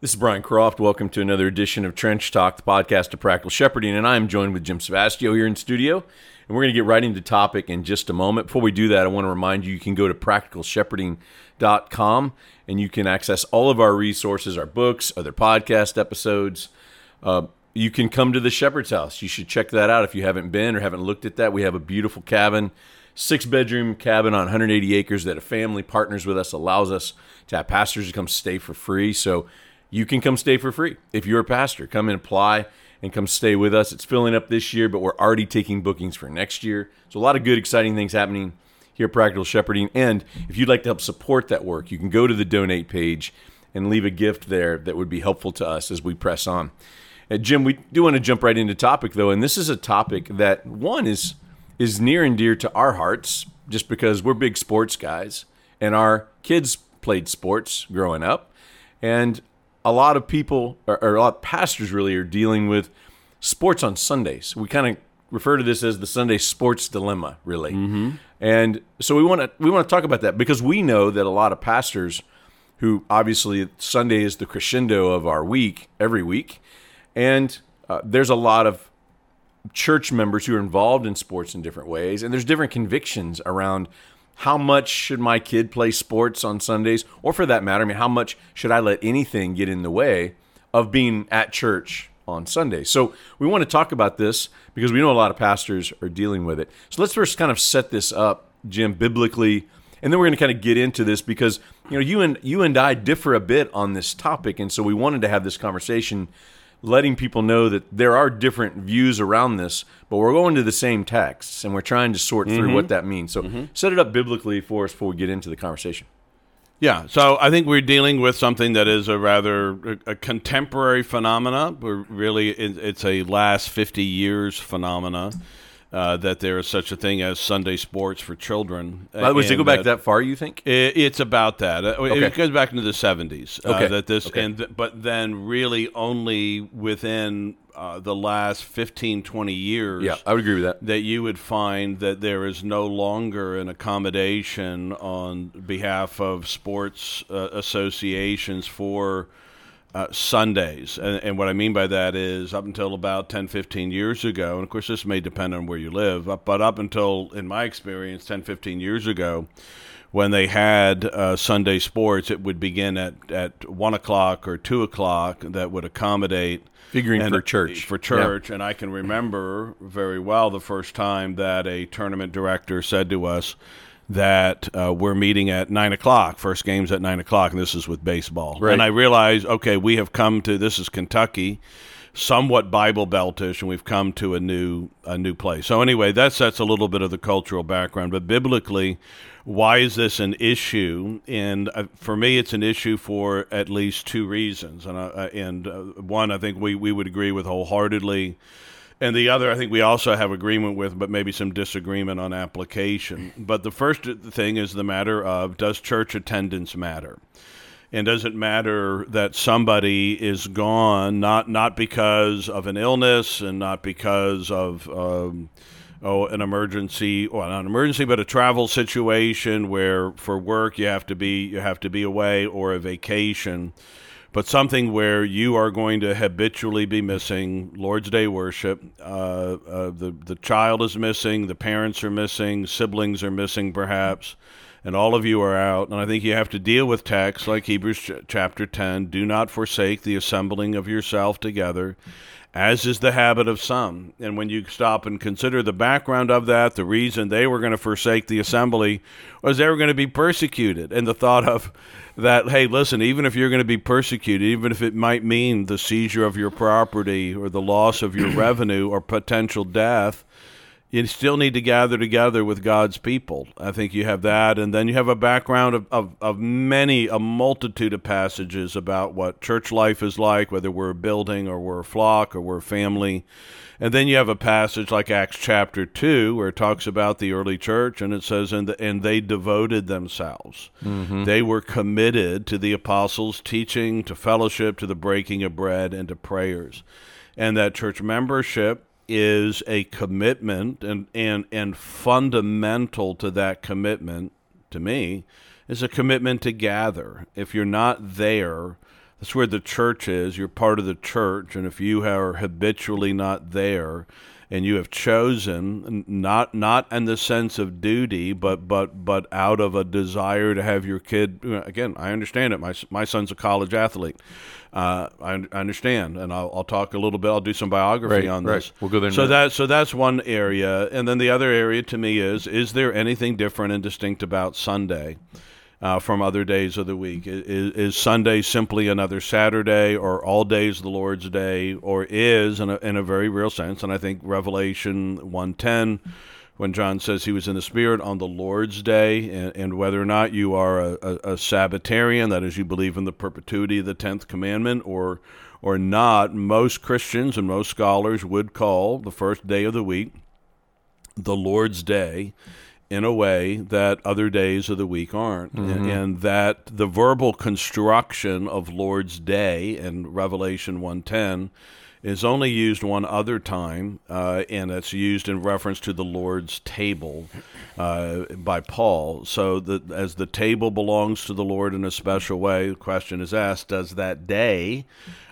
This is Brian Croft. Welcome to another edition of Trench Talk, the podcast of Practical Shepherding, and I am joined with Jim Savastio here in studio. And we're going to get right into topic in just a moment. Before we do that, I want to remind you you can go to practicalshepherding.com and you can access all of our resources, our books, other podcast episodes. Uh, you can come to the Shepherd's House. You should check that out if you haven't been or haven't looked at that. We have a beautiful cabin, six bedroom cabin on 180 acres that a family partners with us, allows us to have pastors to come stay for free. So you can come stay for free. If you're a pastor, come and apply and come stay with us. It's filling up this year, but we're already taking bookings for next year. So a lot of good, exciting things happening here at Practical Shepherding. And if you'd like to help support that work, you can go to the donate page and leave a gift there that would be helpful to us as we press on. Uh, Jim, we do want to jump right into topic though, and this is a topic that one is is near and dear to our hearts, just because we're big sports guys, and our kids played sports growing up, and a lot of people, or, or a lot of pastors really, are dealing with sports on Sundays. We kind of refer to this as the Sunday sports dilemma, really. Mm-hmm. And so we want to we want to talk about that because we know that a lot of pastors who obviously Sunday is the crescendo of our week every week, and uh, there's a lot of church members who are involved in sports in different ways, and there's different convictions around how much should my kid play sports on Sundays, or for that matter, I mean, how much should I let anything get in the way of being at church on Sunday? So we want to talk about this because we know a lot of pastors are dealing with it. So let's first kind of set this up, Jim, biblically, and then we're going to kind of get into this because you know you and you and I differ a bit on this topic, and so we wanted to have this conversation letting people know that there are different views around this, but we're going to the same texts and we're trying to sort through mm-hmm. what that means. So mm-hmm. set it up biblically for us before we get into the conversation. Yeah, so I think we're dealing with something that is a rather a contemporary phenomena. We're really, it's a last fifty years phenomena uh, that there is such a thing as Sunday sports for children. By the way, does it go back that, that far? You think it, it's about that? Uh, okay. It goes back into the seventies. Uh, okay. Uh, that this okay. and th- but then really only within uh, the last 15, 20 years. Yeah, I would agree with that. That you would find that there is no longer an accommodation on behalf of sports uh, associations for uh, Sundays. And, and, what I mean by that is up until about 10, 15 years ago, and of course, this may depend on where you live, but up until, in my experience, 10, 15 years ago, when they had uh, Sunday sports, it would begin at, at 1 o'clock or 2 o'clock that would accommodate. Figuring and, for church. For church. Yeah. And I can remember very well the first time that a tournament director said to us, that uh, we're meeting at nine o'clock. First game's at nine o'clock, and this is with baseball. Right. And I realized, okay, we have come to this is Kentucky, somewhat Bible Beltish, and we've come to a new a new place. So anyway, that sets a little bit of the cultural background. But biblically, why is this an issue? And uh, for me, it's an issue for at least two reasons. And uh, and uh, one, I think we we would agree with wholeheartedly and the other I think we also have agreement with, but maybe some disagreement on application. But the first thing is the matter of does church attendance matter? And does it matter that somebody is gone not not because of an illness and not because of um, oh an emergency or not an emergency but a travel situation where for work you have to be you have to be away or a vacation but something where you are going to habitually be missing Lord's Day worship. Uh, uh, the the child is missing, the parents are missing, siblings are missing, perhaps, and all of you are out. And I think you have to deal with texts like Hebrews ch- chapter ten: "Do not forsake the assembling of yourself together." As is the habit of some. And when you stop and consider the background of that, the reason they were going to forsake the assembly was they were going to be persecuted. And the thought of, that hey listen even if you're going to be persecuted even if it might mean the seizure of your property or the loss of your revenue or potential death you still need to gather together with God's people. I think you have that. And then you have a background of, of, of, many, a multitude of passages about what church life is like, whether we're a building or we're a flock or we're a family. And then you have a passage like Acts chapter 2 where it talks about the early church and it says, and, the, and they devoted themselves. Mm-hmm. They were committed to the apostles' teaching, to fellowship, to the breaking of bread, and to prayers. And that church membership is a commitment and, and, and fundamental to that commitment, to me, is a commitment to gather. If you're not there, That's where the church is. You're part of the church, and if you are habitually not there, and you have chosen not not in the sense of duty, but but but out of a desire to have your kid. Again, I understand it. My my son's a college athlete. Uh, I, I, understand, and I'll, I'll, talk a little bit. I'll do some biography right, on right. this. We'll go there. So that so that's one area, and then the other area to me is: is there anything different and distinct about Sunday? Uh, from other days of the week? Is, is, Sunday simply another Saturday, or all days the Lord's day, or is, in a, in a very real sense, and I think Revelation one ten, when John says he was in the Spirit on the Lord's day, and, and whether or not you are a, a, a Sabbatarian, that is, you believe in the perpetuity of the tenth commandment, or or not, most Christians and most scholars would call the first day of the week the Lord's day in a way that other days of the week aren't. Mm-hmm. And, and, that the verbal construction of Lord's Day in Revelation 110 is only used one other time, uh, and it's used in reference to the Lord's table uh, by Paul. So, as the table belongs to the Lord in a special way, the question is asked Does that day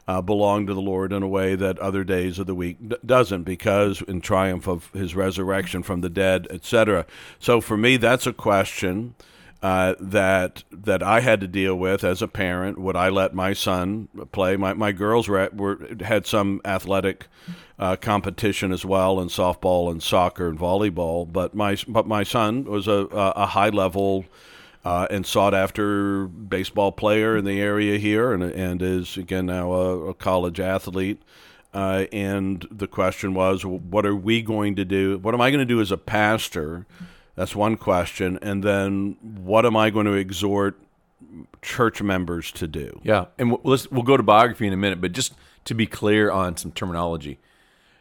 uh, belong to the Lord in a way that other days of the week d- doesn't, because in triumph of his resurrection from the dead, etc. So, for me, that's a question uh, that that I had to deal with as a parent. Would I let my son play? My my girls were, were had some athletic uh, competition as well in softball and soccer and volleyball, but my but my son was a a high level. Uh, and sought after baseball player in the area here, and, and is again now a, a college athlete. Uh, and the question was, what are we going to do? What am I going to do as a pastor that's one question. And then what am I going to exhort church members to do? Yeah. And we'll, let's, we'll go to biography in a minute, but just to be clear on some terminology.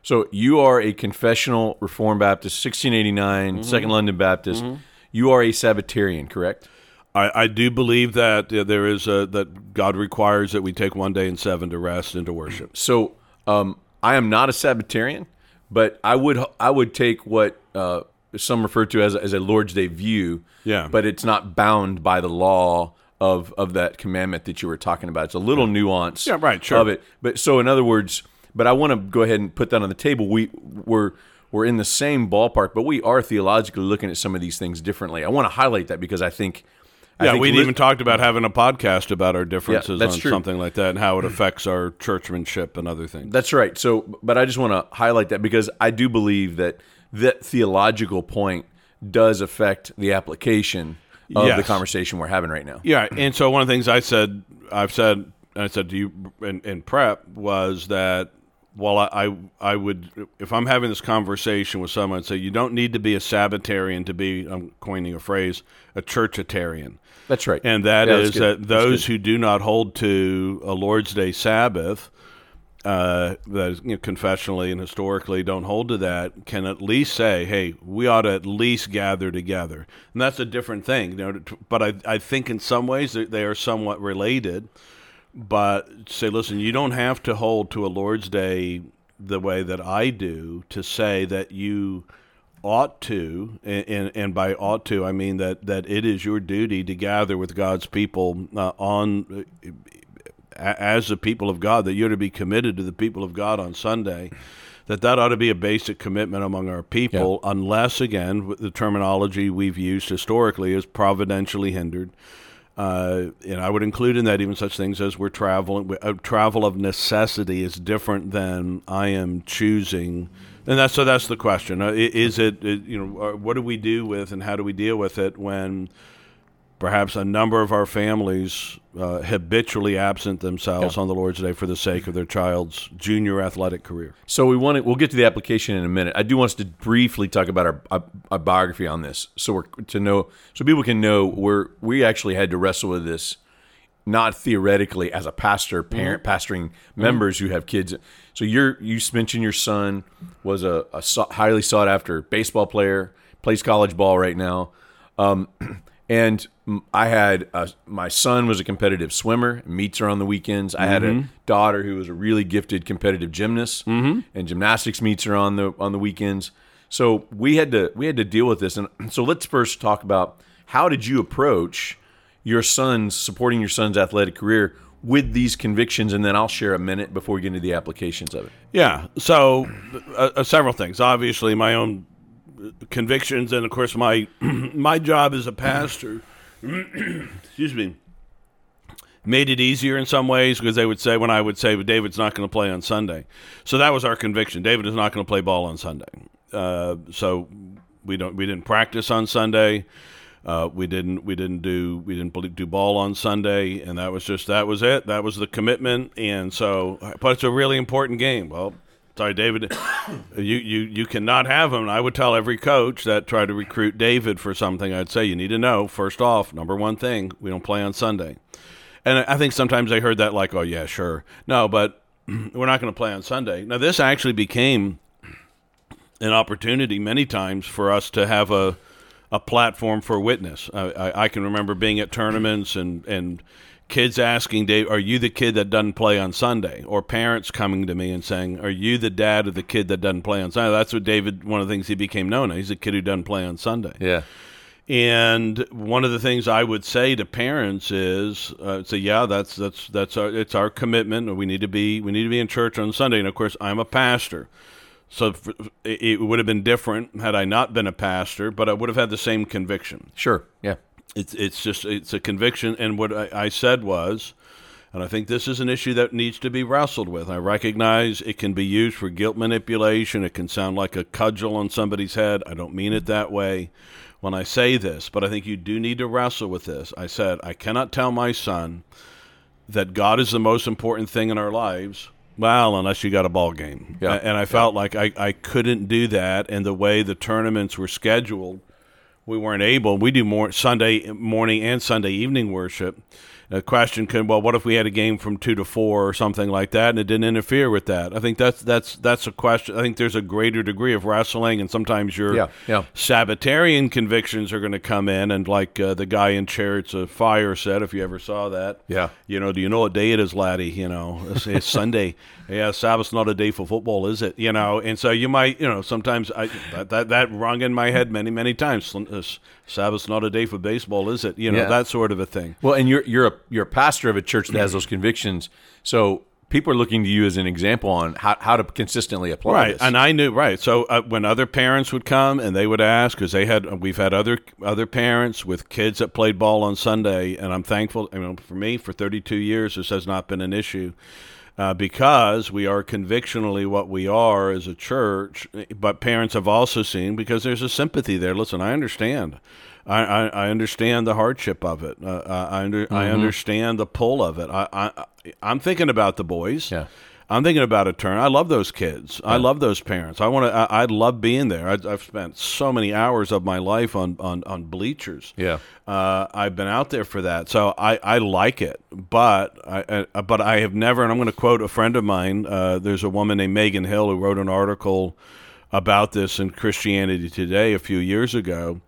So you are a confessional Reformed Baptist, 1689, mm-hmm. Second London Baptist. Mm-hmm. You are a Sabbatarian, correct? I, I do believe that uh, there is a, that God requires that we take one day in seven to rest and to worship. So um, I am not a Sabbatarian, but I would I would take what uh, some refer to as a, as a Lord's Day view. Yeah. But it's not bound by the law of of that commandment that you were talking about. It's a little nuance. Yeah, right. Sure. Of it. But so in other words, but I want to go ahead and put that on the table. We we're we're in the same ballpark, but we are theologically looking at some of these things differently. I want to highlight that because I think. Yeah, we'd li- even talked about having a podcast about our differences yeah, on true. something like that and how it affects our churchmanship and other things. That's right. So, but I just want to highlight that because I do believe that that theological point does affect the application of yes. the conversation we're having right now. Yeah, and so one of the things I said, I've said, and I said to you in, in prep was that while I, I, I would if I'm having this conversation with someone, I'd say you don't need to be a Sabbatarian to be I'm coining a phrase a churchitarian. That's right, and that yeah, is that those who do not hold to a Lord's Day Sabbath uh, that you know, confessionally and historically don't hold to that can at least say, "Hey, we ought to at least gather together," and that's a different thing. You know, but I, I think in some ways they are somewhat related. But say, listen, you don't have to hold to a Lord's Day the way that I do to say that you ought to, and, and, by ought to, I mean that, that it is your duty to gather with God's people uh, on as the people of God, that you're to be committed to the people of God on Sunday, that that ought to be a basic commitment among our people, yeah. unless, again, the terminology we've used historically is providentially hindered. Uh, and I would include in that even such things as we're traveling. Uh, travel of necessity is different than I am choosing, and that's so. That's the question: uh, Is it, you know uh, what do we do with and how do we deal with it when perhaps a number of our families uh, habitually absent themselves yeah. on the Lord's Day for the sake of their child's junior athletic career. So we want to, we'll get to the application in a minute. I do want us to briefly talk about our, our, our biography on this, so we're to know, so people can know we're we actually had to wrestle with this, not theoretically as a pastor, parent, mm-hmm. pastoring members mm-hmm. who have kids. So you're you mentioned your son was a, a highly sought after baseball player, plays college ball right now. Um, And I had a, my son was a competitive swimmer, meets her on the weekends. I mm-hmm. had a mm-hmm. daughter who was a really gifted competitive gymnast, mm-hmm. and gymnastics meets her on the on the weekends. So we had to we had to deal with this. And so let's first talk about how did you approach your son's supporting your son's athletic career with these convictions, and then I'll share a minute before we get into the applications of it. Yeah. So, uh, uh, several things. Obviously, my own convictions, and of course, my my job as a pastor. excuse me. Made it easier in some ways because they would say when I would say, "But David's not going to play on Sunday," so that was our conviction. David is not going to play ball on Sunday. Uh, so we don't we didn't practice on Sunday. Uh, we didn't we didn't do we didn't do ball on Sunday, and that was just that was it. That was the commitment, and so but it's a really important game. Well, sorry, David, you you you cannot have him. I would tell every coach that tried to recruit David for something. I'd say you need to know first off, number one thing, we don't play on Sunday. And I think sometimes they heard that like, oh yeah, sure, no, but we're not going to play on Sunday. Now this actually became an opportunity many times for us to have a a platform for witness. I, I, I, can remember being at tournaments and, and kids asking Dave, "Are you the kid that doesn't play on Sunday?" Or parents coming to me and saying, "Are you the dad of the kid that doesn't play on Sunday?" That's what David. One of the things he became known as. He's a kid who doesn't play on Sunday. Yeah. And one of the things I would say to parents is, uh, say, yeah, that's that's that's our it's our commitment. We need to be we need to be in church on Sunday. And of course, I'm a pastor. So it would have been different had I not been a pastor, but I would have had the same conviction. Sure. Yeah. It's it's just it's a conviction, and what I, I said was, and I think this is an issue that needs to be wrestled with. I recognize it can be used for guilt manipulation. It can sound like a cudgel on somebody's head. I don't mean it that way when I say this, but I think you do need to wrestle with this. I said I cannot tell my son that God is the most important thing in our lives well, unless you got a ball game. Yeah. And I felt yeah. like I, I couldn't do that. And the way the tournaments were scheduled, we weren't able. We do more Sunday morning and Sunday evening worship a question could well what if we had a game from two to four or something like that and it didn't interfere with that? I think that's that's that's a question. I think there's a greater degree of wrestling and sometimes your yeah, yeah. sabbatarian convictions are going to come in and like uh, the guy in chariots of fire said if you ever saw that yeah. you know do you know what day it is laddie? You know it's, it's sunday. Yeah sabbath's not a day for football is it? You know and so you might you know sometimes i that that, that rung in my head many many times sabbath's not a day for baseball is it you know yeah. that sort of a thing well and you're you're a you're a pastor of a church that has those convictions. So people are looking to you as an example on how, how to consistently apply right this. and i knew right so uh, when other parents would come and they would ask because they had we've had other other parents with kids that played ball on sunday and i'm thankful you know for me for 32 years this has not been an issue uh, because we are convictionally what we are as a church but parents have also seen because there's a sympathy there listen i understand I, I, I understand the hardship of it. Uh, I under, mm-hmm. I understand the pull of it. I, I I'm thinking about the boys. Yeah. I'm thinking about a turn. I love those kids. I love those parents. I want to. I, I, love being there. I, have spent so many hours of my life on on, on bleachers. Yeah, uh, I've been out there for that, so I, I like it. But I uh, but I have never. And I'm going to quote a friend of mine. Uh, there's a woman named Megan Hill who wrote an article about this in Christianity Today a few years ago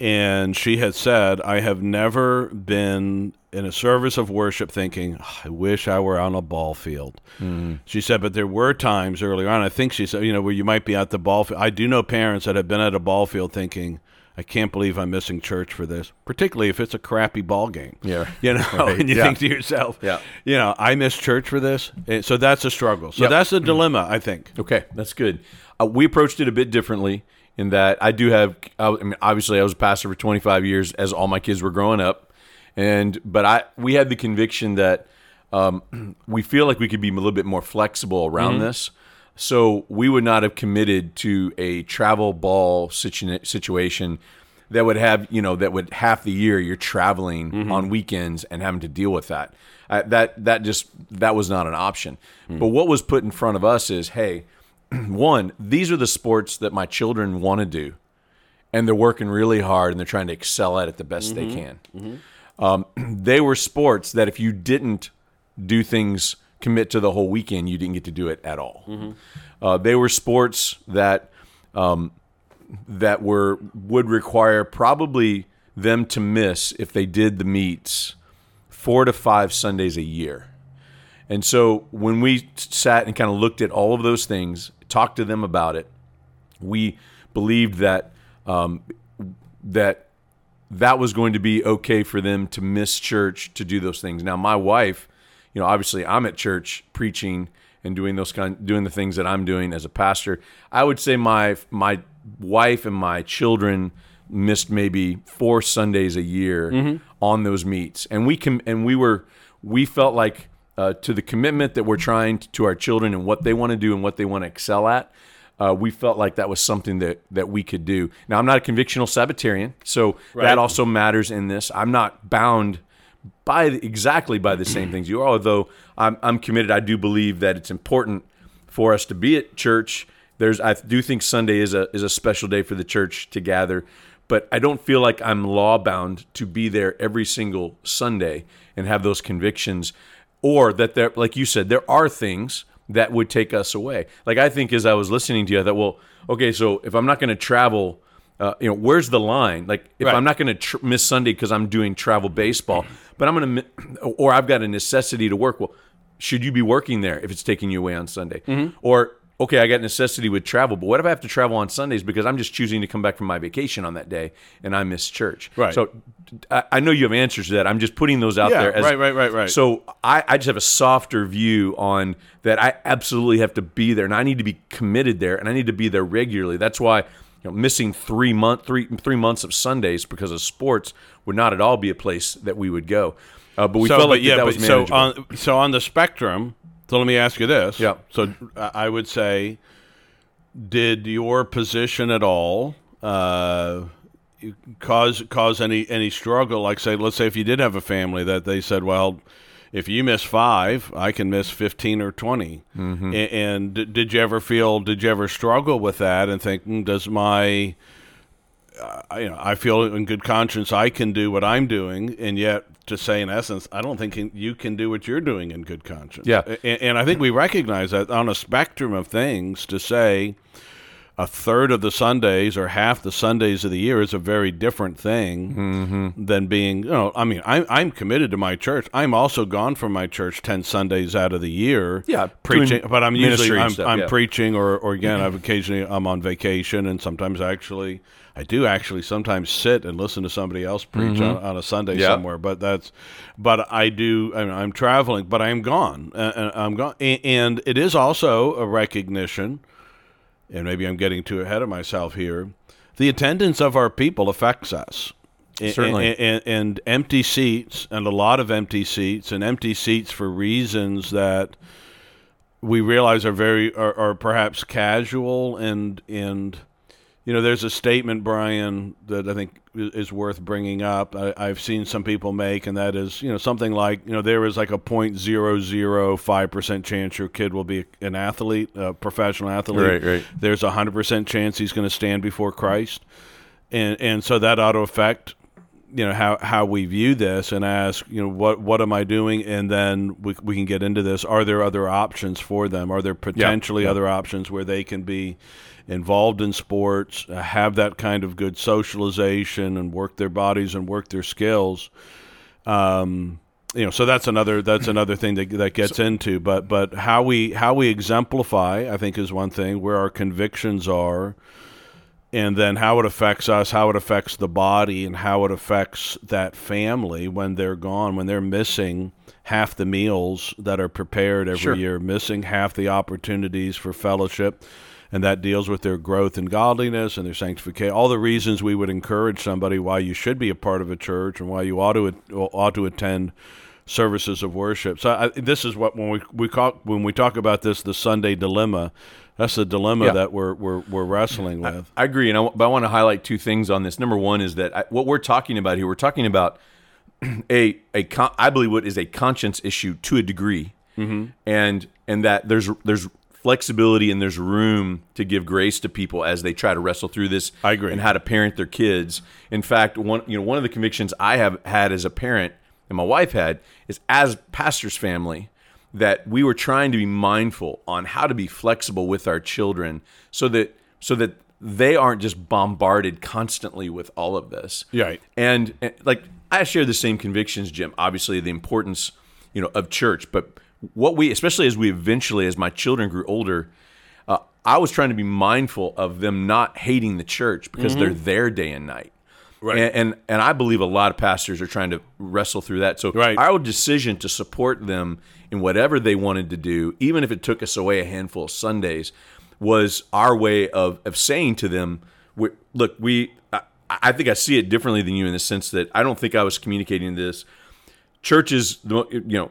and she had said, I have never been in a service of worship thinking, oh, I wish I were on a ball field. Mm-hmm. She said, but there were times earlier on, I think she said, you know, where you might be at the ball field. I do know parents that have been at a ball field thinking, I can't believe I'm missing church for this, particularly if it's a crappy ball game. Yeah. You know, right. and you yeah. think to yourself, yeah. you know, I miss church for this. And so that's a struggle. So yep. that's a dilemma, I think. Okay, that's good. Uh, we approached it a bit differently in that I do have. I mean, obviously, I was a pastor for 25 years as all my kids were growing up, and but I we had the conviction that um, we feel like we could be a little bit more flexible around mm-hmm. this. So we would not have committed to a travel ball situ- situation that would have you know that would half the year you're traveling mm-hmm. on weekends and having to deal with that. Uh, that that just that was not an option. Mm-hmm. But what was put in front of us is, hey, one, these are the sports that my children want to do, and they're working really hard and they're trying to excel at it the best mm-hmm. they can. Mm-hmm. Um, they were sports that if you didn't do things, commit to the whole weekend, you didn't get to do it at all. Mm-hmm. Uh, they were sports that um, that were would require probably them to miss if they did the meets four to five Sundays a year. And so when we sat and kind of looked at all of those things, talked to them about it, we believed that um, that that was going to be okay for them to miss church to do those things. Now, my wife, you you know, obviously I'm at church preaching and doing those kind doing the things that I'm doing as a pastor. I would say my my wife and my children missed maybe four Sundays a year mm-hmm. on those meets, and we can and we were we felt like uh, to the commitment that we're trying to, to our children and what they want to do and what they want to excel at. Uh, we felt like that was something that, that we could do. Now, I'm not a convictional Sabbatarian, so right. that also matters in this. I'm not bound by exactly by the same things you are, although I'm, I'm committed. I do believe that it's important for us to be at church. There's, I do think Sunday is a is a special day for the church to gather, but I don't feel like I'm law bound to be there every single Sunday and have those convictions, or that there, like you said, there are things that would take us away. Like I think as I was listening to you, I thought, well, okay, so if I'm not going to travel, uh, you know, where's the line? Like if right. I'm not going to tr- miss Sunday because I'm doing travel baseball, but I'm going to, or I've got a necessity to work. Well, should you be working there if it's taking you away on Sunday? Mm-hmm. Or okay, I got necessity with travel, but what if I have to travel on Sundays because I'm just choosing to come back from my vacation on that day and I miss church? Right. So I, I know you have answers to that. I'm just putting those out yeah, there. As, right, right, right, right. So I, I just have a softer view on that. I absolutely have to be there, and I need to be committed there, and I need to be there regularly. That's why. You know, missing three month three three months of Sundays because of sports would not at all be a place that we would go. Uh, but we so, felt like yeah, that, that was manageable. So on so on the spectrum, so let me ask you this. Yeah. So I would say did your position at all uh, cause cause any any struggle? Like say, let's say if you did have a family that they said, well, if you miss five, I can miss fifteen or 20 mm-hmm. And, and, did you ever feel? Did you ever struggle with that and think, mm, does my uh, you know, I feel in good conscience I can do what I'm doing, and yet to say in essence, I don't think you can do what you're doing in good conscience. Yeah, and, and I think we recognize that on a spectrum of things to say a third of the Sundays or half the Sundays of the year is a very different thing mm-hmm. than being, you know, I mean, I'm, I'm committed to my church. I'm also gone from my church 10 Sundays out of the year. Yeah. Preaching, but I'm usually, I'm, stuff, I'm yeah. preaching or, or again, I've occasionally, I'm on vacation and sometimes actually, I do actually sometimes sit and listen to somebody else preach mm-hmm. on, on, a Sunday yeah. somewhere, but that's, but I do, I mean, I'm traveling, but I'm gone. Uh, I'm gone. And it is also a recognition – and maybe I'm getting too ahead of myself here, the attendance of our people affects us. Certainly. And, and, and, empty seats, and a lot of empty seats, and empty seats for reasons that we realize are very are, are perhaps casual and and you know, there's a statement, Brian, that I think is worth bringing up. I, have seen some people make, and that is, you know, something like, you know, there is like a 0.005% chance your kid will be an athlete, a professional athlete. Right, right. There's a 100% chance he's going to stand before Christ. And, and so that ought to affect you know how how we view this and ask you know what what am I doing and then we we can get into this are there other options for them are there potentially yeah, other options where they can be involved in sports, uh, have that kind of good socialization, and work their bodies and work their skills. Um, you know, so that's another that's another thing that that gets so, into. But but how we how we exemplify, I think, is one thing. Where our convictions are, and then how it affects us, how it affects the body, and how it affects that family when they're gone, when they're missing half the meals that are prepared every sure. year, missing half the opportunities for fellowship and that deals with their growth in godliness and their sanctification. All the reasons we would encourage somebody why you should be a part of a church and why you ought to ought to attend services of worship. So I, this is what when we we call, when we talk about this the Sunday dilemma. That's the dilemma yeah. that we're, we're, we're wrestling with. I, I agree, and I, but I want to highlight two things on this. Number one is that I, what we're talking about here, we're talking about a a con, I believe what is a conscience issue to a degree, mm-hmm. and and that there's there's flexibility and there's room to give grace to people as they try to wrestle through this. I agree. And how to parent their kids. In fact, one you know one of the convictions I have had as a parent and my wife had is as pastor's family that we were trying to be mindful on how to be flexible with our children so that so that they aren't just bombarded constantly with all of this. Right. And, and like I share the same convictions, Jim. Obviously, the importance, you know, of church, but what we, especially as we eventually, as my children grew older, uh, I was trying to be mindful of them not hating the church because mm-hmm. they're there day and night. Right. And, and and I believe a lot of pastors are trying to wrestle through that. So Right. our decision to support them in whatever they wanted to do, even if it took us away a handful of Sundays, was our way of of saying to them, "Look, we." I, I think I see it differently than you in the sense that I don't think I was communicating this. Church is the you know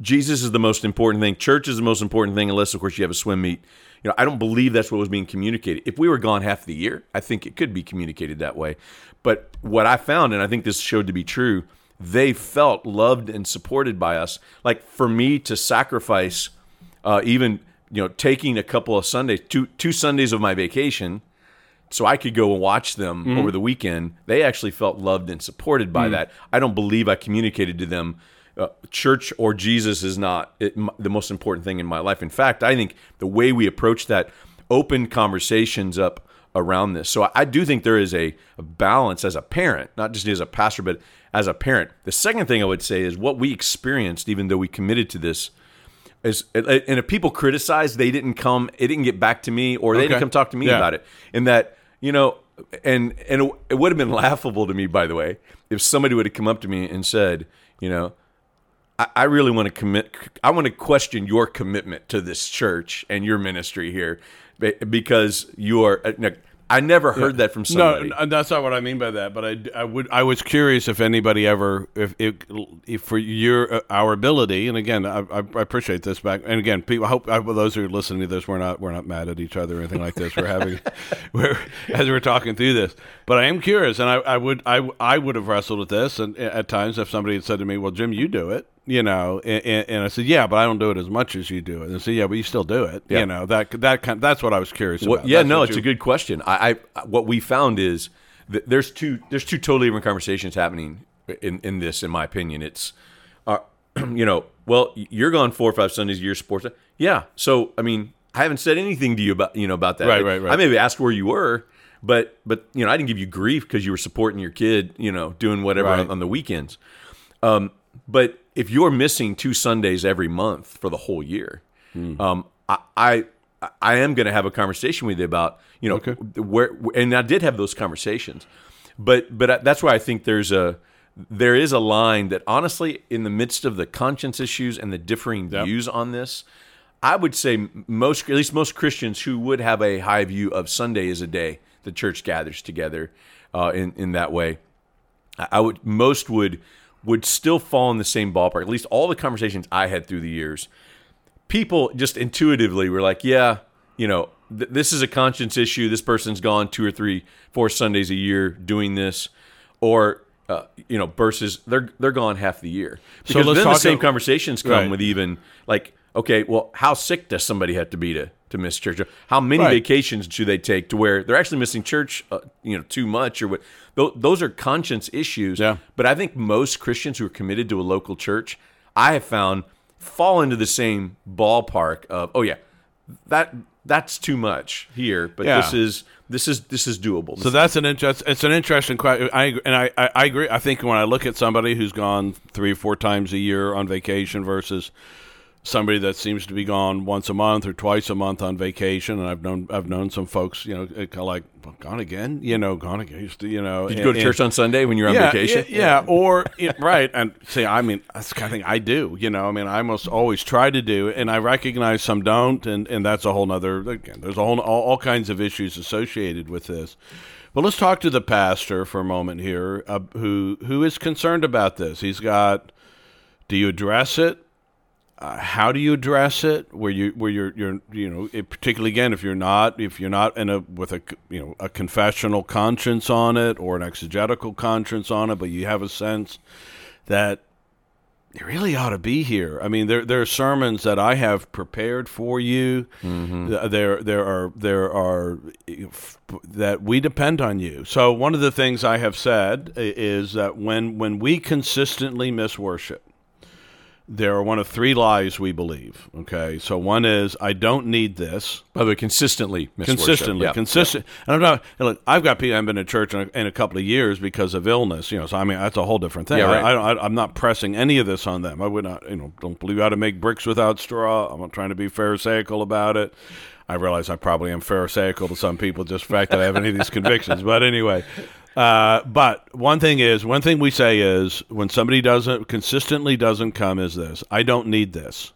Jesus is the most important thing. Church is the most important thing, unless of course you have a swim meet. You know, I don't believe that's what was being communicated. If we were gone half the year, I think it could be communicated that way. But what I found, and I think this showed to be true, they felt loved and supported by us. Like for me to sacrifice, uh, even you know, taking a couple of Sundays, two two Sundays of my vacation, so I could go and watch them over the weekend. They actually felt loved and supported by that. I don't believe I communicated to them. Uh, church or Jesus is not it, m- the most important thing in my life. In fact, I think the way we approach that open conversations up around this. So I, I do think there is a, a balance as a parent, not just as a pastor, but as a parent. The second thing I would say is what we experienced, even though we committed to this, is and if people criticize, they didn't come, it didn't get back to me, or they Okay. didn't come talk to me Yeah. about it. In that, you know, and and it would have been laughable to me, by the way, if somebody would have come up to me and said, you know, I, I really want to commit. I want to question your commitment to this church and your ministry here, because you are. uh, I never heard that from somebody. No, that's not what I mean by that. But I, I would I was curious if anybody ever if if, if for your uh, our ability and again I, I I appreciate this back and again people I hope I, well, those who are listening to this we're not we're not mad at each other or anything like this we're having we're as we're talking through this but I am curious and I, I would I I would have wrestled with this and at times if somebody had said to me well Jim you do it you know and, and, I said yeah but I don't do it as much as you do it and I said yeah but you still do it Yeah. you know that that kind that's what I was curious What- about yeah, That's no, it's you- a good question. I, I what we found is that there's two there's two totally different conversations happening in in this. In my opinion, it's uh, you know, well, you're gone four or five Sundays a year, sports. Yeah, so I mean, I haven't said anything to you about you know about that. Right, right, right. I maybe asked where you were, but but you know, I didn't give you grief because you were supporting your kid, you know, doing whatever Right. on, on the weekends. Um, but if you're missing two Sundays every month for the whole year, Hmm. um, I, I I am going to have a conversation with you about you know Okay. where and I did have those conversations, but but that's why I think there's a there is a line that honestly in the midst of the conscience issues and the differing Yep. views on this. I would say most, at least most Christians who would have a high view of Sunday as a day the church gathers together uh, in in that way. I would most would would still fall in the same ballpark. At least all the conversations I had through the years, people just intuitively were like, "Yeah, you know, th- this is a conscience issue. This person's gone two or three, four Sundays a year doing this," or uh, you know, versus they're they're gone half the year. So Because let's then the same conversations come Right. with even like, okay, well, how sick does somebody have to be to to miss church? How many Right. vacations do they take to where they're actually missing church, uh, you know, too much or what? Tho- Those are conscience issues. Yeah. But I think most Christians who are committed to a local church, I have found, fall into the same ballpark of, oh yeah, that that's too much here, but Yeah. this is this is this is doable. So that's an interest. It's an interesting question. I and I, I, I agree. I think when I look at somebody who's gone three or four times a year on vacation versus somebody that seems to be gone once a month or twice a month on vacation, and I've known I've known some folks, you know, kind of like gone again, you know, gone again, you know. Did you go to church on Sunday when you're on yeah, vacation? Yeah, yeah, or yeah, right. And see, I mean, that's the kind of thing I do. You know, I mean, I almost always try to do, and I recognize some don't, and and that's a whole nother. Again, there's a whole all, all kinds of issues associated with this. But let's talk to the pastor for a moment here, uh, who who is concerned about this. He's got. Do you address it? Uh, how do you address it? Where you where you're you're you know it, particularly again if you're not if you're not in a with a you know a confessional conscience on it or an exegetical conscience on it, but you have a sense that you really ought to be here. I mean, there there are sermons that I have prepared for you. Th- There there are there are that we depend on you. So one of the things I have said is that when when we consistently miss worship, there are one of three lies we believe. Okay, so one is I don't need this. By the way, consistently. Consistently, Yeah. consistent. And I'm not. and Look, I've got people. I've been to church in a, in a couple of years because of illness. You know, so I mean that's a whole different thing. Yeah, right. I, I, don't- I, I'm not pressing any of this on them. I would not. You know, don't believe how to make bricks without straw. I'm not trying to be pharisaical about it. I realize I probably am pharisaical to some people just the fact that I have any of these convictions. But anyway, Uh, but one thing is, one thing we say is when somebody doesn't consistently doesn't come is this: I don't need this.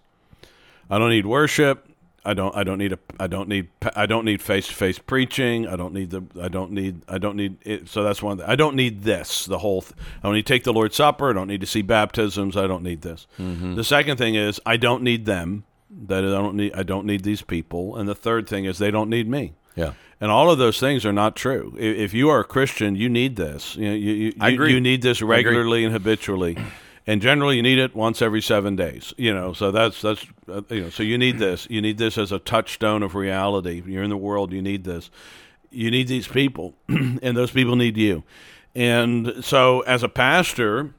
I don't need worship. I don't. I don't need a. I don't need. I don't need face to face preaching. I don't need the. I don't need. I don't need. It, so that's one. Thing. I don't need this. The whole. Th- I don't need to take the Lord's Supper. I don't need to see baptisms. I don't need this. Mm-hmm. The second thing is I don't need them. That I don't need. I don't need these people. And the third thing is they don't need me. Yeah. And all of those things are not true. If, if you are a Christian, you need this. You, know, you, you, I agree. you need this regularly and habitually. And generally you need it once every seven days you know. So that's that's uh, you know so you need this. You need this as a touchstone of reality. You're in the world. You need this. You need these people and those people need you. And so as a pastor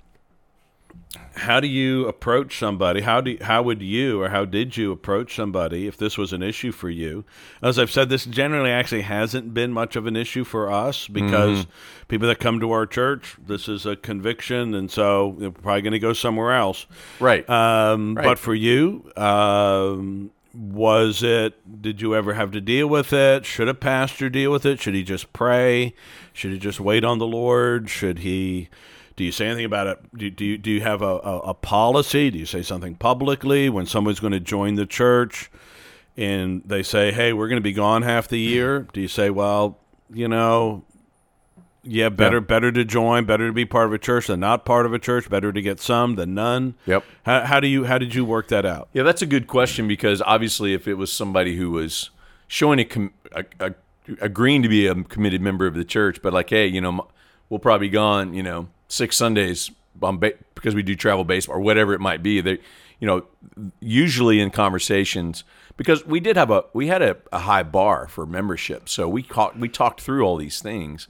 how do you approach somebody? How do how would you or how did you approach somebody if this was an issue for you? As i've said this generally actually hasn't been much of an issue for us because mm-hmm. people that come to our church this is a conviction and so they're probably going to go somewhere else. Right. um, Right. but for you um, was it did you ever have to deal with it? Should a pastor deal with it? Should he just pray? Should he just wait on the lord? Should he do you say anything about it? Do, do, you, do you have a, a, a policy? Do you say something publicly when someone's going to join the church and they say, hey, we're going to be gone half the year? Do you say, well, you know, yeah, better Yeah. better to join, better to be part of a church than not part of a church, better to get some than none? Yep. How, how do you how did you work that out? Yeah, that's a good question because obviously, if it was somebody who was showing a, com- a, a agreeing to be a committed member of the church, but like, hey, you know, we'll probably be gone, you know, six Sundays on ba- because we do travel baseball or whatever it might be. They, you know, usually in conversations because we did have a we had a, a high bar for membership, so we caught, we talked through all these things,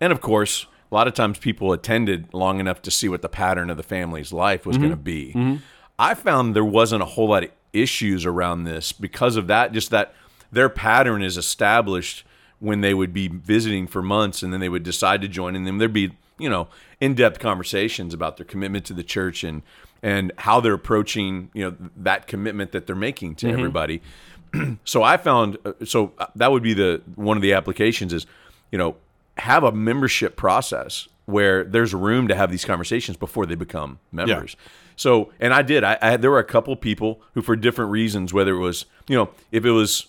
and of course. A lot of times people attended long enough to see what the pattern of the family's life was going to mm-hmm. be. Mm-hmm. I found there wasn't a whole lot of issues around this because of that. Just that their pattern is established when they would be visiting for months and then they would decide to join, and then there'd be you know in-depth conversations about their commitment to the church and and how they're approaching you know that commitment that they're making to everybody. so I found uh, so that would be the one of the applications is you know have a membership process where there's room to have these conversations before they become members. So, and I did. I, I there were a couple people who, for different reasons, whether it was you know if it was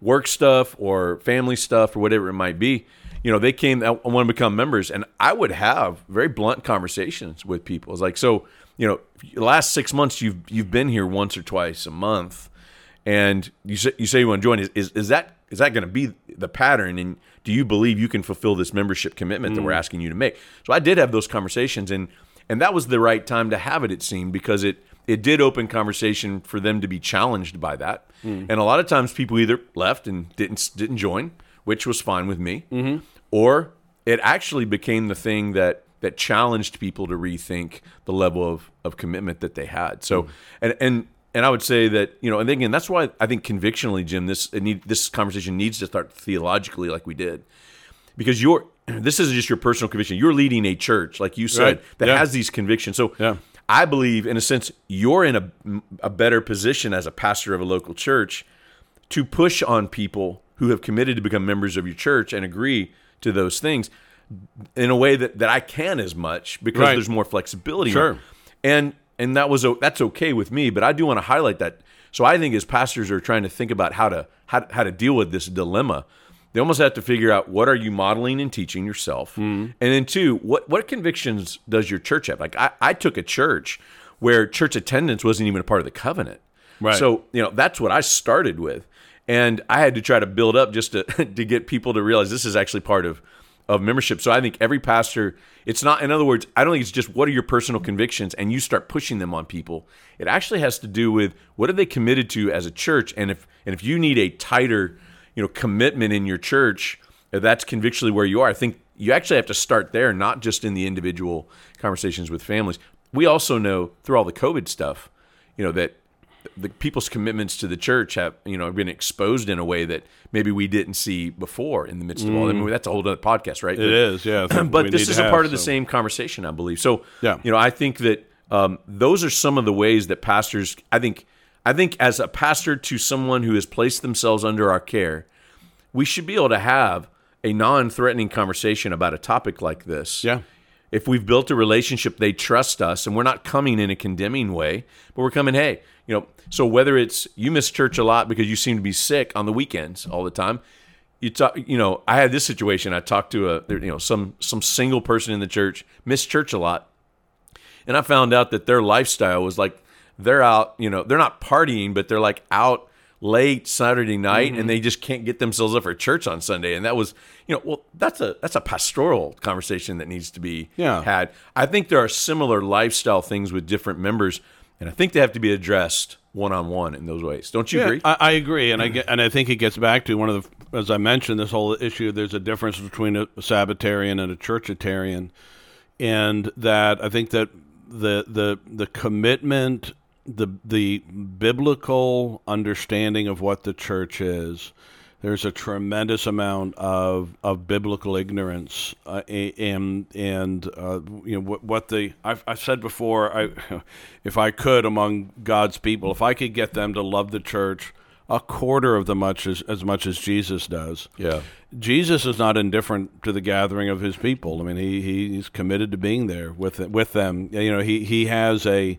work stuff or family stuff or whatever it might be, you know, they came. I want to become members, and I would have very blunt conversations with people. It's like, so you know, last six months you've you've been here once or twice a month, and you say you say you want to join. Is is, is that is that going to be the pattern? And do you believe you can fulfill this membership commitment that we're mm. asking you to make? So I did have those conversations, and and that was the right time to have it. It seemed because it it did open conversation for them to be challenged by that. Mm. And a lot of times people either left and didn't didn't join, which was fine with me, mm-hmm. Or it actually became the thing that that challenged people to rethink the level of, of commitment that they had. So hmm. and and and I would say that you know, and again, that's why I think convictionally, Jim, this it need, this conversation needs to start theologically, like we did, because you're this is just your personal conviction. You're leading a church, like you said, Right. that Yeah. has these convictions. So Yeah. I believe, in a sense, you're in a, a better position as a pastor of a local church to push on people who have committed to become members of your church and agree to those things in a way that, that I can as much because Right. there's more flexibility. Sure. And and that was that's okay with me, but I do want to highlight that. So I think as pastors are trying to think about how to how, how to deal with this dilemma, they almost have to figure out what are you modeling and teaching yourself, Mm-hmm. and then two, what what convictions does your church have? Like I, I took a church where church attendance wasn't even a part of the covenant. Right. So you know that's what I started with, and I had to try to build up just to to get people to realize this is actually part of of membership. So I think every pastor, it's not. In other words, I don't think it's just what are your personal convictions, and you start pushing them on people. It actually has to do with what are they committed to as a church, and if and if you need a tighter, you know, commitment in your church, that's convictionally where you are. I think you actually have to start there, not just in the individual conversations with families. We also know through all the COVID stuff, you know that the people's commitments to the church have you know been exposed in a way that maybe we didn't see before in the midst of all. I mean, that's a whole other podcast, right? It is, yeah. but this is a have part of the same conversation, I believe. So, Yeah. you know, I think that um, those are some of the ways that pastors. I think, I think, as a pastor to someone who has placed themselves under our care, we should be able to have a non-threatening conversation about a topic like this. Yeah. If we've built a relationship, they trust us, and we're not coming in a condemning way, but we're coming, hey, you know. So whether it's you miss church a lot because you seem to be sick on the weekends all the time, you talk, you know, I had this situation. I talked to a, you know, some some single person in the church, missed church a lot, and I found out that their lifestyle was like they're out, you know, they're not partying, but they're like out late Saturday night mm-hmm. and they just can't get themselves up for church on Sunday. And that was, you know, well, that's a that's a pastoral conversation that needs to be yeah. had. I think there are similar lifestyle things with different members, and I think they have to be addressed one on one in those ways. Don't you yeah, agree? I, I, agree, and I get, and I think it gets back to one of the, as I mentioned, this whole issue. There's a difference between a Sabbatarian and a Churchitarian, and that I think that the the the commitment the the biblical understanding of what the church is, there's a tremendous amount of, of biblical ignorance uh, and and uh, you know what, what the I've, I've said before I if I could among God's people if I could get them to love the church a quarter of the much as, as much as Jesus does. Yeah. Jesus is not indifferent to the gathering of his people. I mean, he, he's committed to being there with with them. You know, he he has a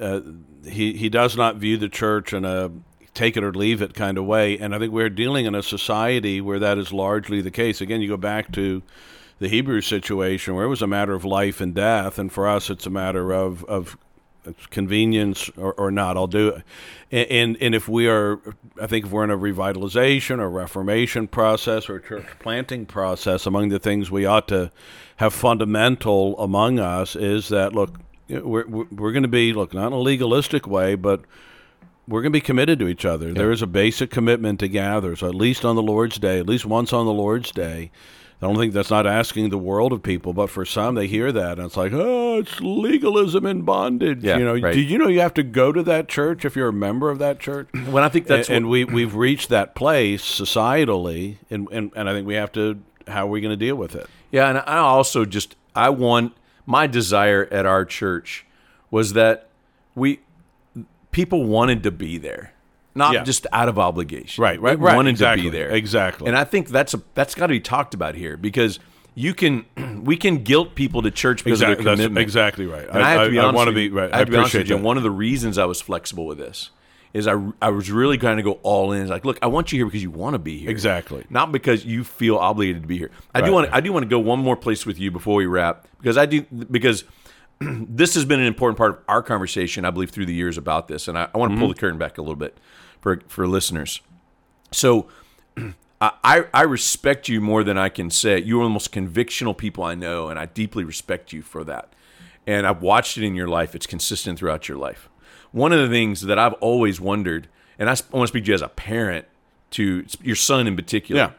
uh, he he does not view the church in a take it or leave it kind of way, and I think we're dealing in a society where that is largely the case. Again, you go back to the Hebrew situation where it was a matter of life and death, and for us, it's a matter of of convenience or, or not. I'll do it. And, and, and if we are, I think if we're in a revitalization or reformation process or church planting process, among the things we ought to have fundamental among us is that look, we're we're going to be look not in a legalistic way, but we're going to be committed to each other. Yeah. There is a basic commitment to gather, so at least on the Lord's Day, at least once on the Lord's Day. I don't think that's not asking the world of people, but for some, they hear that and it's like, oh, it's legalism and bondage. Yeah, you know, right. do you know you have to go to that church if you're a member of that church? When I think that's and, and we we've reached that place societally, and, and and I think we have to. How are we going to deal with it? Yeah, and I also just I want my desire at our church was that we people wanted to be there not yeah. just out of obligation. Right, right, right. Wanted exactly. to be there, exactly. And I think that's a that's got to be talked about here because you can we can guilt people to church because exactly. of their commitment. Exactly right. And I, I have to be I, want to be right. I, be honest with you. One of the reasons I was flexible with this is I, I was really trying to go all in. It's like, look, I want you here because you want to be here, exactly, not because you feel obligated to be here. I right. do want I do want to go one more place with you before we wrap because I do because this has been an important part of our conversation, I believe, through the years about this, and I, I want to mm-hmm. pull the curtain back a little bit for for listeners. So, I I respect you more than I can say. You are the most convictional people I know, and I deeply respect you for that. And I've watched it in your life; it's consistent throughout your life. One of the things that I've always wondered, and I want to speak to you as a parent to your son in particular.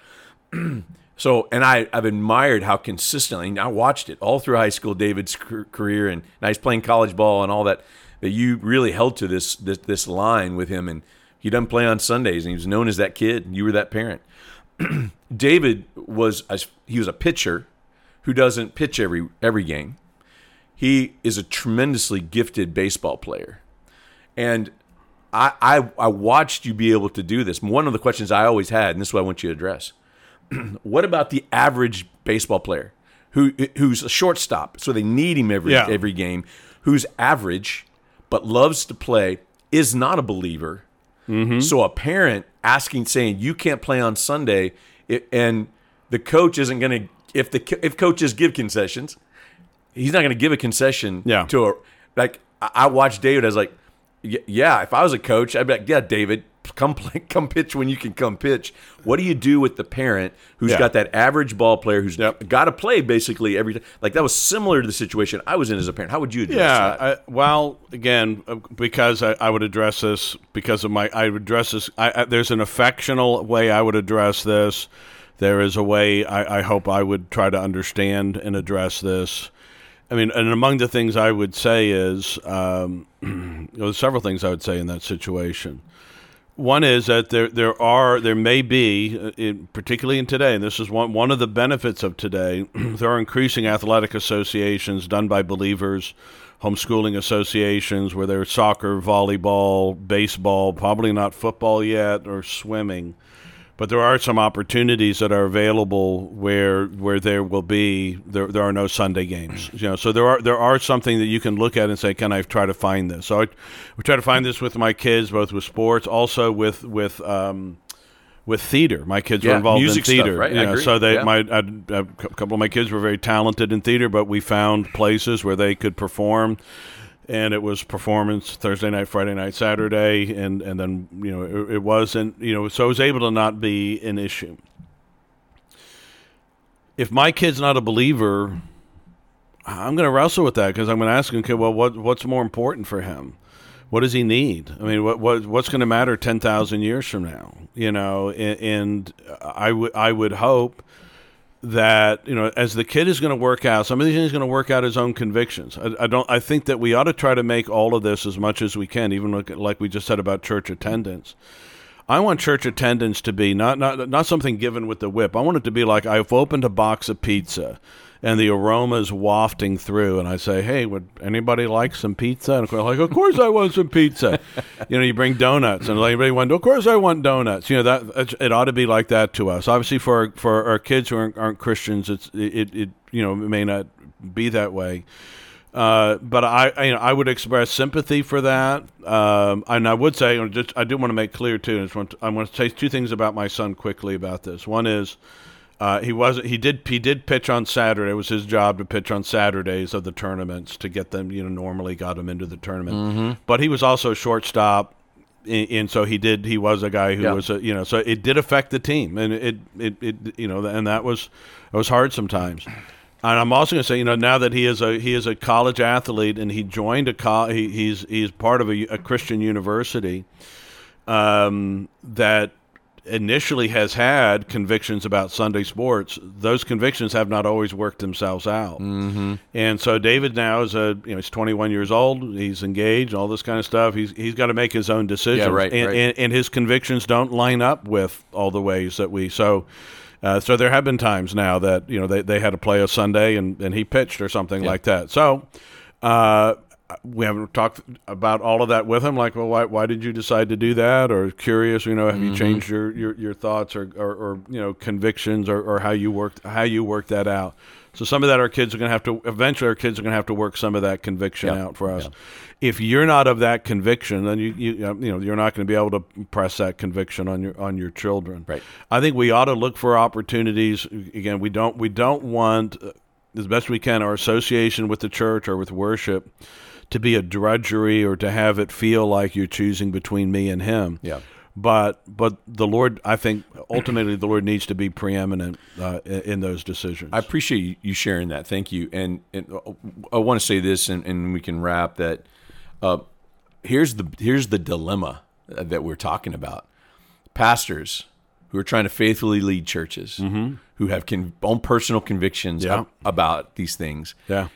Yeah. So, and I, I've admired how consistently, I watched it all through high school, David's career, and now he's playing college ball and all that, that you really held to this, this, this line with him. And he doesn't play on Sundays, and he was known as that kid. And you were that parent. David was, he was a pitcher who doesn't pitch every, every game. He is a tremendously gifted baseball player. And I, I, I watched you be able to do this. One of the questions I always had, and this is what I want you to address what about the average baseball player who who's a shortstop, so they need him every yeah. every game, who's average but loves to play, is not a believer. Mm-hmm. So a parent asking, saying you can't play on Sunday, it, and the coach isn't going to if the if coaches give concessions, he's not going to give a concession yeah. to a like. I watched David as like, yeah, if I was a coach, I'd be like, yeah, David, come play, come pitch when you can come pitch. What do you do with the parent who's yeah. got that average ball player who's yep. got to play basically every time? like that was similar to the situation I was in as a parent. How would you address yeah, that? I, well, again, uh, because I, I, would address this because of my I would address this. I, there's an affectional way I would address this. There is a way I, I hope I would try to understand and address this. I mean, and among the things I would say is um, there's several things I would say in that situation. One is that there there are there may be, uh, in, particularly in today, and this is one one of the benefits of today. there are increasing athletic associations done by believers, homeschooling associations where there's soccer, volleyball, baseball, probably not football yet, or swimming, but there are some opportunities that are available where where there will be there, there are no Sunday games. You know, so there are there are something that you can look at and say, can I try to find this? So I we try to find this with my kids, both with sports, also with with. Um, with theater, my kids Yeah, were involved in theater. stuff, right? I you know, agree. so they, Yeah. my, I, a couple of my kids were very talented in theater, but we found places where they could perform and it was performance Thursday night, Friday night, Saturday, and and then you know it, it wasn't you know so it was able to not be an issue. If my kid's not a believer, I'm going to wrestle with that because I'm going to ask him, okay, well, what what's more important for him? What does he need? I mean, what, what what's going to matter ten thousand years from now? You know, and, and I would I would hope that you know as the kid is going to work out some of these things going to work out his own convictions. I, I don't i think that we ought to try to make all of this as much as we can even like, like we just said about church attendance. I want church attendance to be not not not something given with the whip. I want it to be like i've opened a box of pizza and the aroma is wafting through and i say hey would anybody like some pizza? And they're like of course i want some pizza. You know you bring donuts and anybody want of course i want donuts. You know that it ought to be like that to us. Obviously for our, for our kids who aren't, aren't christians it's it, it you know it may not be that way. Uh, but I, I, you know, I would express sympathy for that, um, and I would say, just, I do want to make clear too. I, just want to, I want to say two things about my son quickly about this. One is, uh, he was he did he did pitch on Saturday. It was his job to pitch on Saturdays of the tournaments to get them. You know, normally got them into the tournament. But he was also shortstop, and, and so he did. He was a guy who Yeah. was a, you know. So it did affect the team, and it, it it you know, and that was it was hard sometimes. And I'm also going to say, you know, now that he is a he is a college athlete and he joined a co- he, he's he's part of a, a Christian university um, that initially has had convictions about Sunday sports. Those convictions have not always worked themselves out. Mm-hmm. And so David now is a you know he's 21 years old. He's engaged, all this kind of stuff. He's he's got to make his own decisions. Yeah, right, and, right. And, and his convictions don't line up with all the ways that we so. Uh, so there have been times now that you know they, they had to play a Sunday and, and he pitched or something like that. So uh, we haven't talked about all of that with him. Like, well, why, why did you decide to do that? Or curious, you know, have you changed your, your, your thoughts or, or, or you know convictions or, or how you worked how you work that out? So some of that our kids are going to have to eventually our kids are going to have to work some of that conviction Yeah. out for us. If you're not of that conviction, then you you, you know you're not going to be able to press that conviction on your on your children. Right. I think we ought to look for opportunities. Again, we don't we don't want uh, as best we can our association with the church or with worship to be a drudgery or to have it feel like you're choosing between me and him. Yeah. But but the Lord, I think ultimately the Lord needs to be preeminent uh, in, those decisions. I appreciate you- sharing that. Thank you. And, and I want to say this, and, and we can wrap that. Uh, here's the here's the dilemma uh, that we're talking about. Pastors who are trying to faithfully lead churches, who have con- own personal convictions Yeah. ab- about these things, yeah.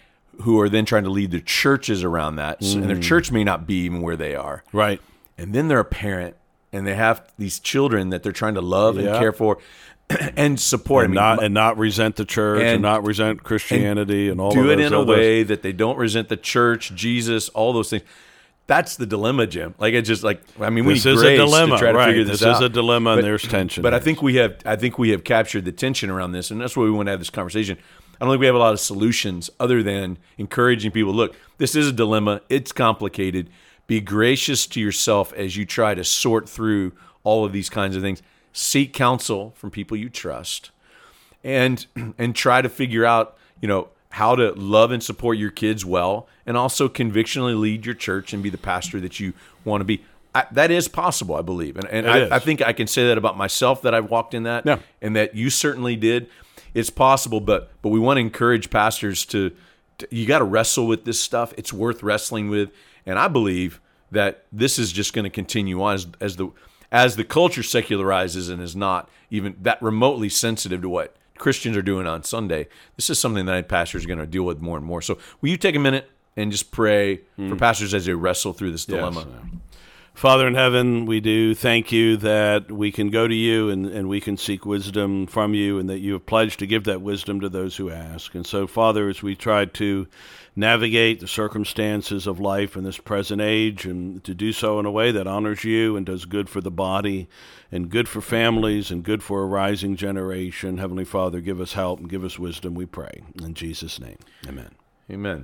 Who are then trying to lead their churches around that, S- and their mm. church may not be even where they are. Right. and then they're a parent and they have these children that they're trying to love and care for and support. And I mean, not and not resent the church and, And- not resent Christianity and, all that. do it in a way that they don't resent the church, Jesus, all those things. That's the dilemma, Jim. Like it's just like I mean, we This need is a dilemma, to try to right. figure this, This is a dilemma and there's tension But I think we have I think we have captured the tension around this, and that's why we want to have this conversation. I don't think we have a lot of solutions other than encouraging people. Look, this is a dilemma. It's complicated. Be gracious to yourself as you try to sort through all of these kinds of things. Seek counsel from people you trust and and try to figure out you know how to love and support your kids well and also convictionally lead your church and be the pastor that you want to be I, that is possible i believe and, and I. I think i can say that about myself that i've walked in that Yeah. and that you certainly did it's possible but but we want to encourage pastors to, to you got to wrestle with this stuff it's worth wrestling with and i believe that this is just going to continue on as, as the as the culture secularizes and is not even that remotely sensitive to what Christians are doing on Sunday, this is something that I pastors are going to deal with more and more. So, will you take a minute and just pray for hmm. pastors as they wrestle through this Yes. Father in heaven, we do thank you that we can go to you and, and we can seek wisdom from you, and that you have pledged to give that wisdom to those who ask. And so, Father, as we try to navigate the circumstances of life in this present age and to do so in a way that honors you and does good for the body and good for families and good for a rising generation, Heavenly Father, give us help and give us wisdom, we pray. In Jesus' name, amen. Amen.